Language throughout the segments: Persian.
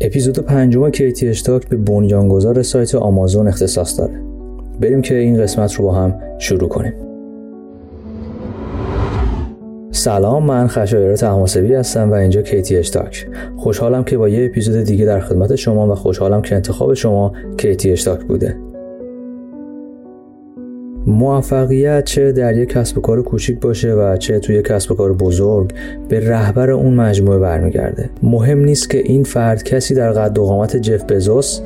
اپیزود پنجم کیتی اشتاک به بنیانگذار سایت آمازون اختصاص داره. بریم که این قسمت رو با هم شروع کنیم. سلام من خشایار تماسبی هستم و اینجا کیتی اشتاک. خوشحالم که با یه اپیزود دیگه در خدمت شما و خوشحالم که انتخاب شما کیتی اشتاک بوده. موفقیت چه در یک کسب و کار کوچیک باشه و چه توی کسب و کار بزرگ به رهبر اون مجموعه برمیگرده. مهم نیست که این فرد کسی در قد و قامت جف بزوس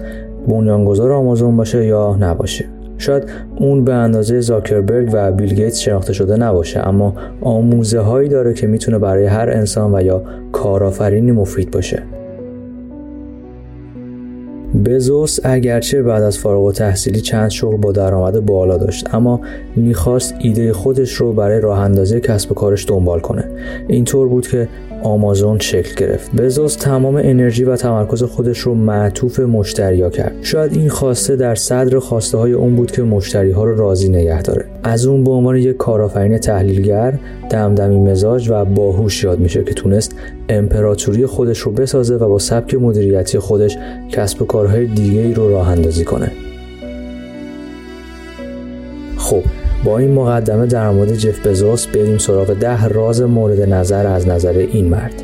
بنیانگذار آمازون باشه یا نباشه. شاید اون به اندازه زاکربرگ و بیل گیتس شناخته شده نباشه اما آموزه هایی داره که می‌تونه برای هر انسان و یا کارآفرینی مفید باشه. بزوس اگرچه بعد از فارغ و تحصیلی چند شغل با درآمد بالا داشت اما می‌خواست ایده خودش رو برای راه اندازی کسب و کارش دنبال کنه. اینطور بود که آمازون شکل گرفت. بزوس تمام انرژی و تمرکز خودش رو معطوف مشتریا کرد. شاید این خواسته در صدر خواسته های اون بود که مشتری ها رو راضی نگه داره. از اون به عنوان یک کارآفرین تحلیلگر دمدمی مزاج و باهوش یاد میشه که تونست امپراتوری خودش رو بسازه و با سبک مدیریتی خودش کسب و کارهای دیگه ای رو راه اندازی کنه. خب با این مقدمه در مورد جف بزوس بریم سراغ ده راز مورد نظر از نظر این مرد.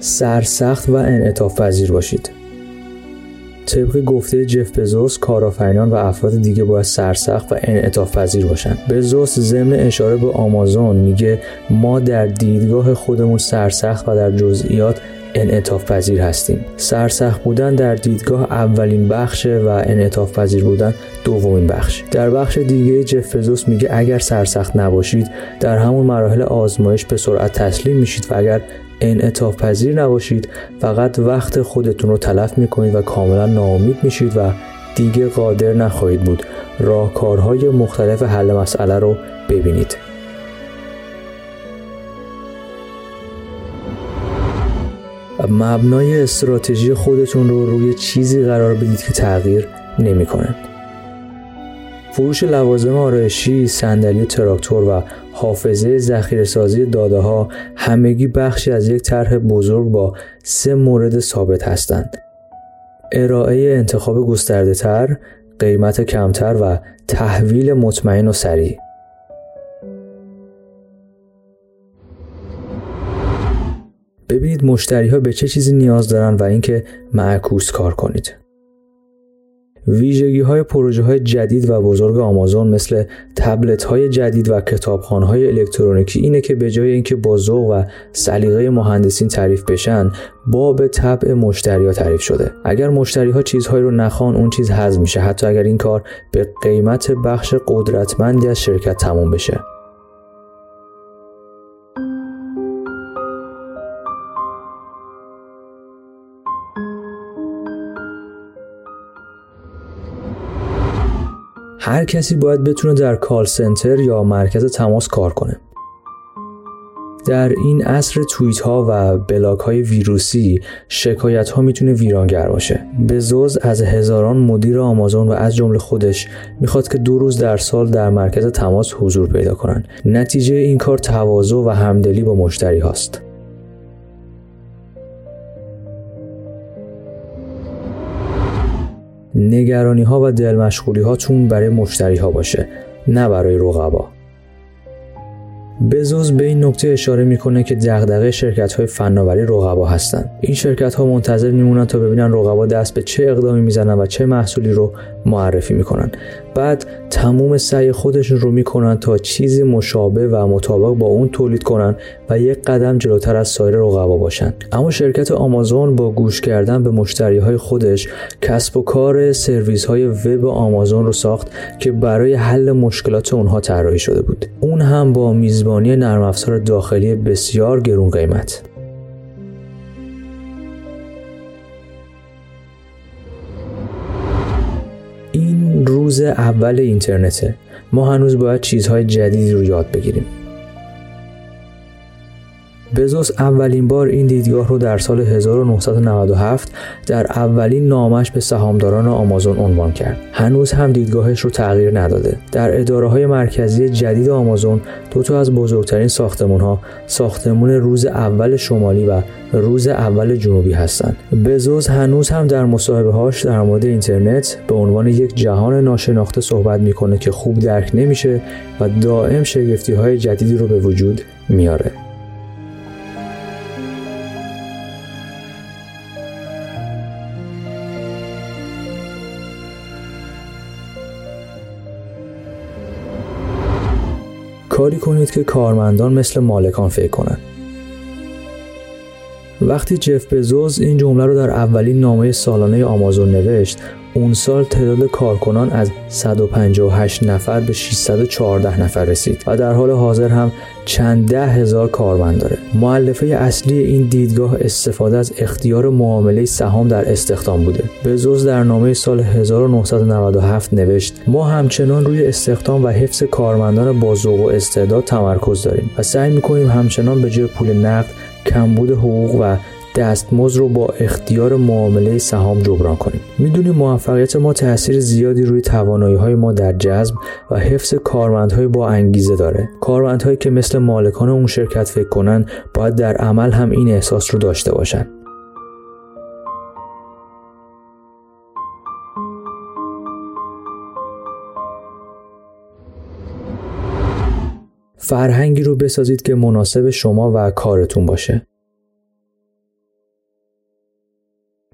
سرسخت و انعطاف پذیر باشید. طبق گفته جف بزوس کارآفرینان و افراد دیگه باید سرسخت و انعطاف پذیر باشن. بزوس ضمن اشاره به آمازون میگه ما در دیدگاه خودمون سرسخت و در جزئیات انعطاف پذیر هستیم. سرسخت بودن در دیدگاه اولین بخشه و انعطاف پذیر بودن دومین بخش. در بخش دیگه جف بزوس میگه اگر سرسخت نباشید در همون مراحل آزمایش به سرعت تسلیم میشید و اگر انعطاف پذیر نباشید فقط وقت خودتون رو تلف می‌کنید و کاملا ناامید میشید و دیگه قادر نخواهید بود راهکارهای مختلف حل مسئله رو ببینید مبنای استراتژی خودتون رو روی چیزی قرار بدید که تغییر نمی‌کنه. فروش لوازم آرایشی، صندلی تراکتور و حافظه ذخیره سازی داده ها همگی بخشی از یک طرح بزرگ با سه مورد ثابت هستند. ارائه انتخاب گسترده تر، قیمت کمتر و تحویل مطمئن و سریع. ببینید مشتری ها به چه چیزی نیاز دارن و اینکه معکوس کار کنید. ویژگی های پروژه های جدید و بزرگ آمازون مثل تبلت های جدید و کتابخانه های الکترونیکی اینه که به جای اینکه با ذوق و سلیقه مهندسین تعریف بشن با به طبع مشتری ها تعریف شده. اگر مشتری ها چیزهایی رو نخوان اون چیز حذف میشه. حتی اگر این کار به قیمت بخش قدرتمندی از شرکت تموم بشه. هر کسی باید بتونه در کال سنتر یا مرکز تماس کار کنه. در این عصر توییت ها و بلاک های ویروسی شکایت ها می‌تونه ویرانگر باشه. به زوز از هزاران مدیر آمازون و از جمله خودش می‌خواد که دو روز در سال در مرکز تماس حضور پیدا کنن. نتیجه این کار تواضع و همدلی با مشتری هاست. نگرانی ها و دل مشغولی هاتون برای مشتری ها باشه نه برای رقبا. بزوز به این نکته اشاره می‌کنه که دغدغه شرکت های فناوری رقبا هستند این شرکت ها منتظر میمونن تا ببینن رقبا دست به چه اقدامی می‌زنن و چه محصولی رو معرفی می‌کنن. بعد تموم سعی خودشون رو می‌کنن تا چیزی مشابه و مطابق با اون تولید کنن و یک قدم جلوتر از سایر رقبا باشن. اما شرکت آمازون با گوش کردن به مشتری های خودش کسب و کار سرویس های وب آمازون رو ساخت که برای حل مشکلات اونها طراحی شده بود. اون هم با میزبانی نرم افزار داخلی بسیار گرون قیمت. روز اول اینترنته. ما هنوز باید چیزهای جدیدی رو یاد بگیریم. بزوس اولین بار این دیدگاه رو در سال 1997 در اولین نامش به سهامداران آمازون عنوان کرد. هنوز هم دیدگاهش رو تغییر نداده. در اداره های مرکزی جدید آمازون دو تا از بزرگترین ساختمون ها ساختمون روز اول شمالی و روز اول جنوبی هستند. بزوس هنوز هم در مصاحبه هاش در مورد اینترنت به عنوان یک جهان ناشناخته صحبت می‌کنه که خوب درک نمیشه و دائم شگفتی های جدیدی رو به وجود میاره. کاری کنید که کارمندان مثل مالکان فکر کنند. وقتی جف بزوز این جمله رو در اولین نامه سالانه آمازون نوشت اون سال تعداد کارکنان از 158 نفر به 614 نفر رسید و در حال حاضر هم چند ده هزار کارمند داره. معلفه اصلی این دیدگاه استفاده از اختیار معامله سهام در استخدام بوده. بزوز در نامه سال 1997 نوشت ما همچنان روی استخدام و حفظ کارمندان با و استعداد تمرکز داریم و سعی می‌کنیم همچنان به جای پول نقد کمبود حقوق و دستمزد رو با اختیار معامله سهام جبران کنیم. می‌دونیم موفقیت ما تاثیر زیادی روی توانایی های ما در جذب و حفظ کارمندهای با انگیزه داره. کارمندهایی که مثل مالکان اون شرکت فکر کنن باید در عمل هم این احساس رو داشته باشن. فرهنگی رو بسازید که مناسب شما و کارتون باشه.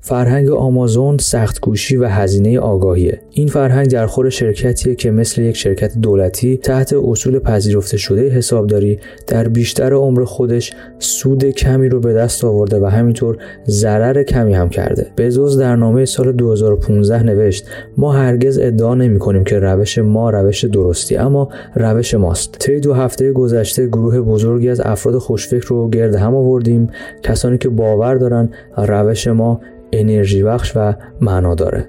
فرهنگ آمازون سختگوشی و هزینه آگاهیه. این فرهنگ در خور شرکتیه که مثل یک شرکت دولتی تحت اصول پذیرفته شده حسابداری در بیشتر عمر خودش سود کمی رو به دست آورده و همینطور ضرر کمی هم کرده. بزوز در نامه سال 2015 نوشت ما هرگز ادعا نمی کنیم که روش ما روش درستی اما روش ماست. طی دو هفته گذشته گروه بزرگی از افراد خوشفکر رو گرد هم آوردیم. کسانی که باور دارن روش ما انرژی بخش و معنا داره.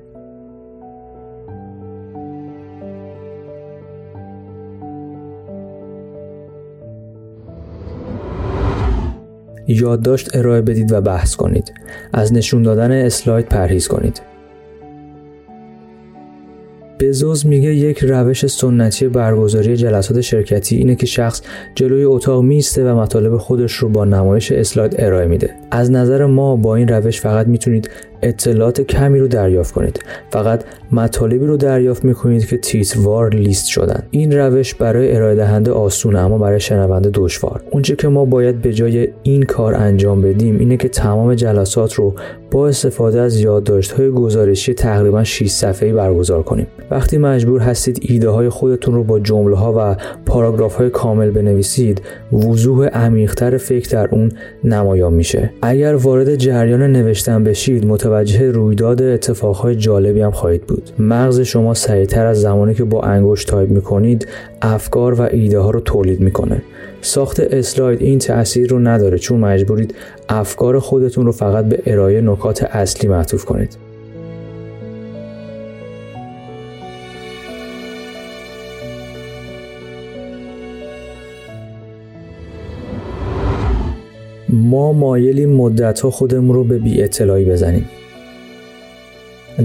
یادداشت ارائه بدید و بحث کنید. از نشون دادن اسلاید پرهیز کنید. بزوز میگه یک روش سنتی برگزاری جلسات شرکتی اینه که شخص جلوی اتاق میسته و مطالب خودش رو با نمایش اسلاید ارائه میده. از نظر ما با این روش فقط می‌تونید اطلاعات کمی رو دریافت کنید. فقط مطالبی رو دریافت می‌کنید که تیتوار لیست شدن. این روش برای ارائه دهنده آسونه اما برای شنونده دشوار. اونچه که ما باید به جای این کار انجام بدیم اینه که تمام جلسات رو با استفاده از یادداشت‌های گزارشی تقریبا 6 صفحه‌ای برگزار کنیم. وقتی مجبور هستید ایده های خودتون رو با جمله ها و پاراگراف های کامل بنویسید وضوح عمیقتر فکر در اون نمایان میشه. اگر وارد جریان نوشتن بشید متوجه رویداد اتفاقهای جالبی هم خواهید بود. مغز شما سریعتر از زمانی که با انگشت تایپ می‌کنید افکار و ایده ها رو تولید می‌کنه. ساخت اسلاید این تاثیر رو نداره چون مجبورید افکار خودتون رو فقط به ارائه نکات اصلی معطوف کنید. ما مایلیم مدت ها خودمون رو به بی اطلاعی بزنیم.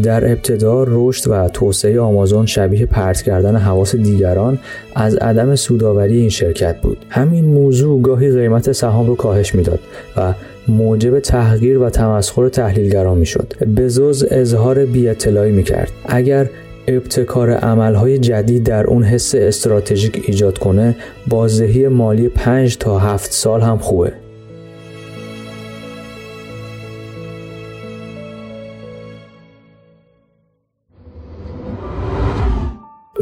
در ابتدا رشد و توسعه آمازون شبیه پرت کردن حواس دیگران از عدم سوداوری این شرکت بود. همین موضوع گاهی قیمت سهام رو کاهش می‌داد و موجب تحقیر و تمسخر تحلیلگران می‌شد. بزوز اظهار بی اطلاعی می کرد اگر ابتکار عملهای جدید در اون حس استراتژیک ایجاد کنه بازدهی مالی 5 تا 7 سال هم خوبه.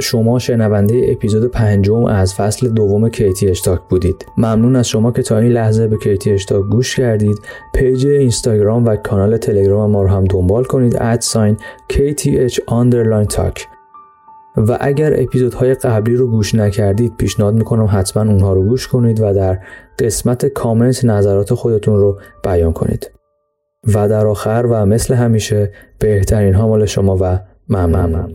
شما شنونده اپیزود پنجم از فصل دوم کیتی اشتاک بودید. ممنون از شما که تا این لحظه به کیتی اشتاک گوش کردید. پیج اینستاگرام و کانال تلگرام ما رو هم دنبال کنید. ادساین KTH underline و اگر اپیزودهای قبلی رو گوش نکردید پیشنهاد می‌کنم حتما اونها رو گوش کنید و در قسمت کامنت نظرات خودتون رو بیان کنید. و در آخر و مثل همیشه بهترین ها مال شما و ممنونم.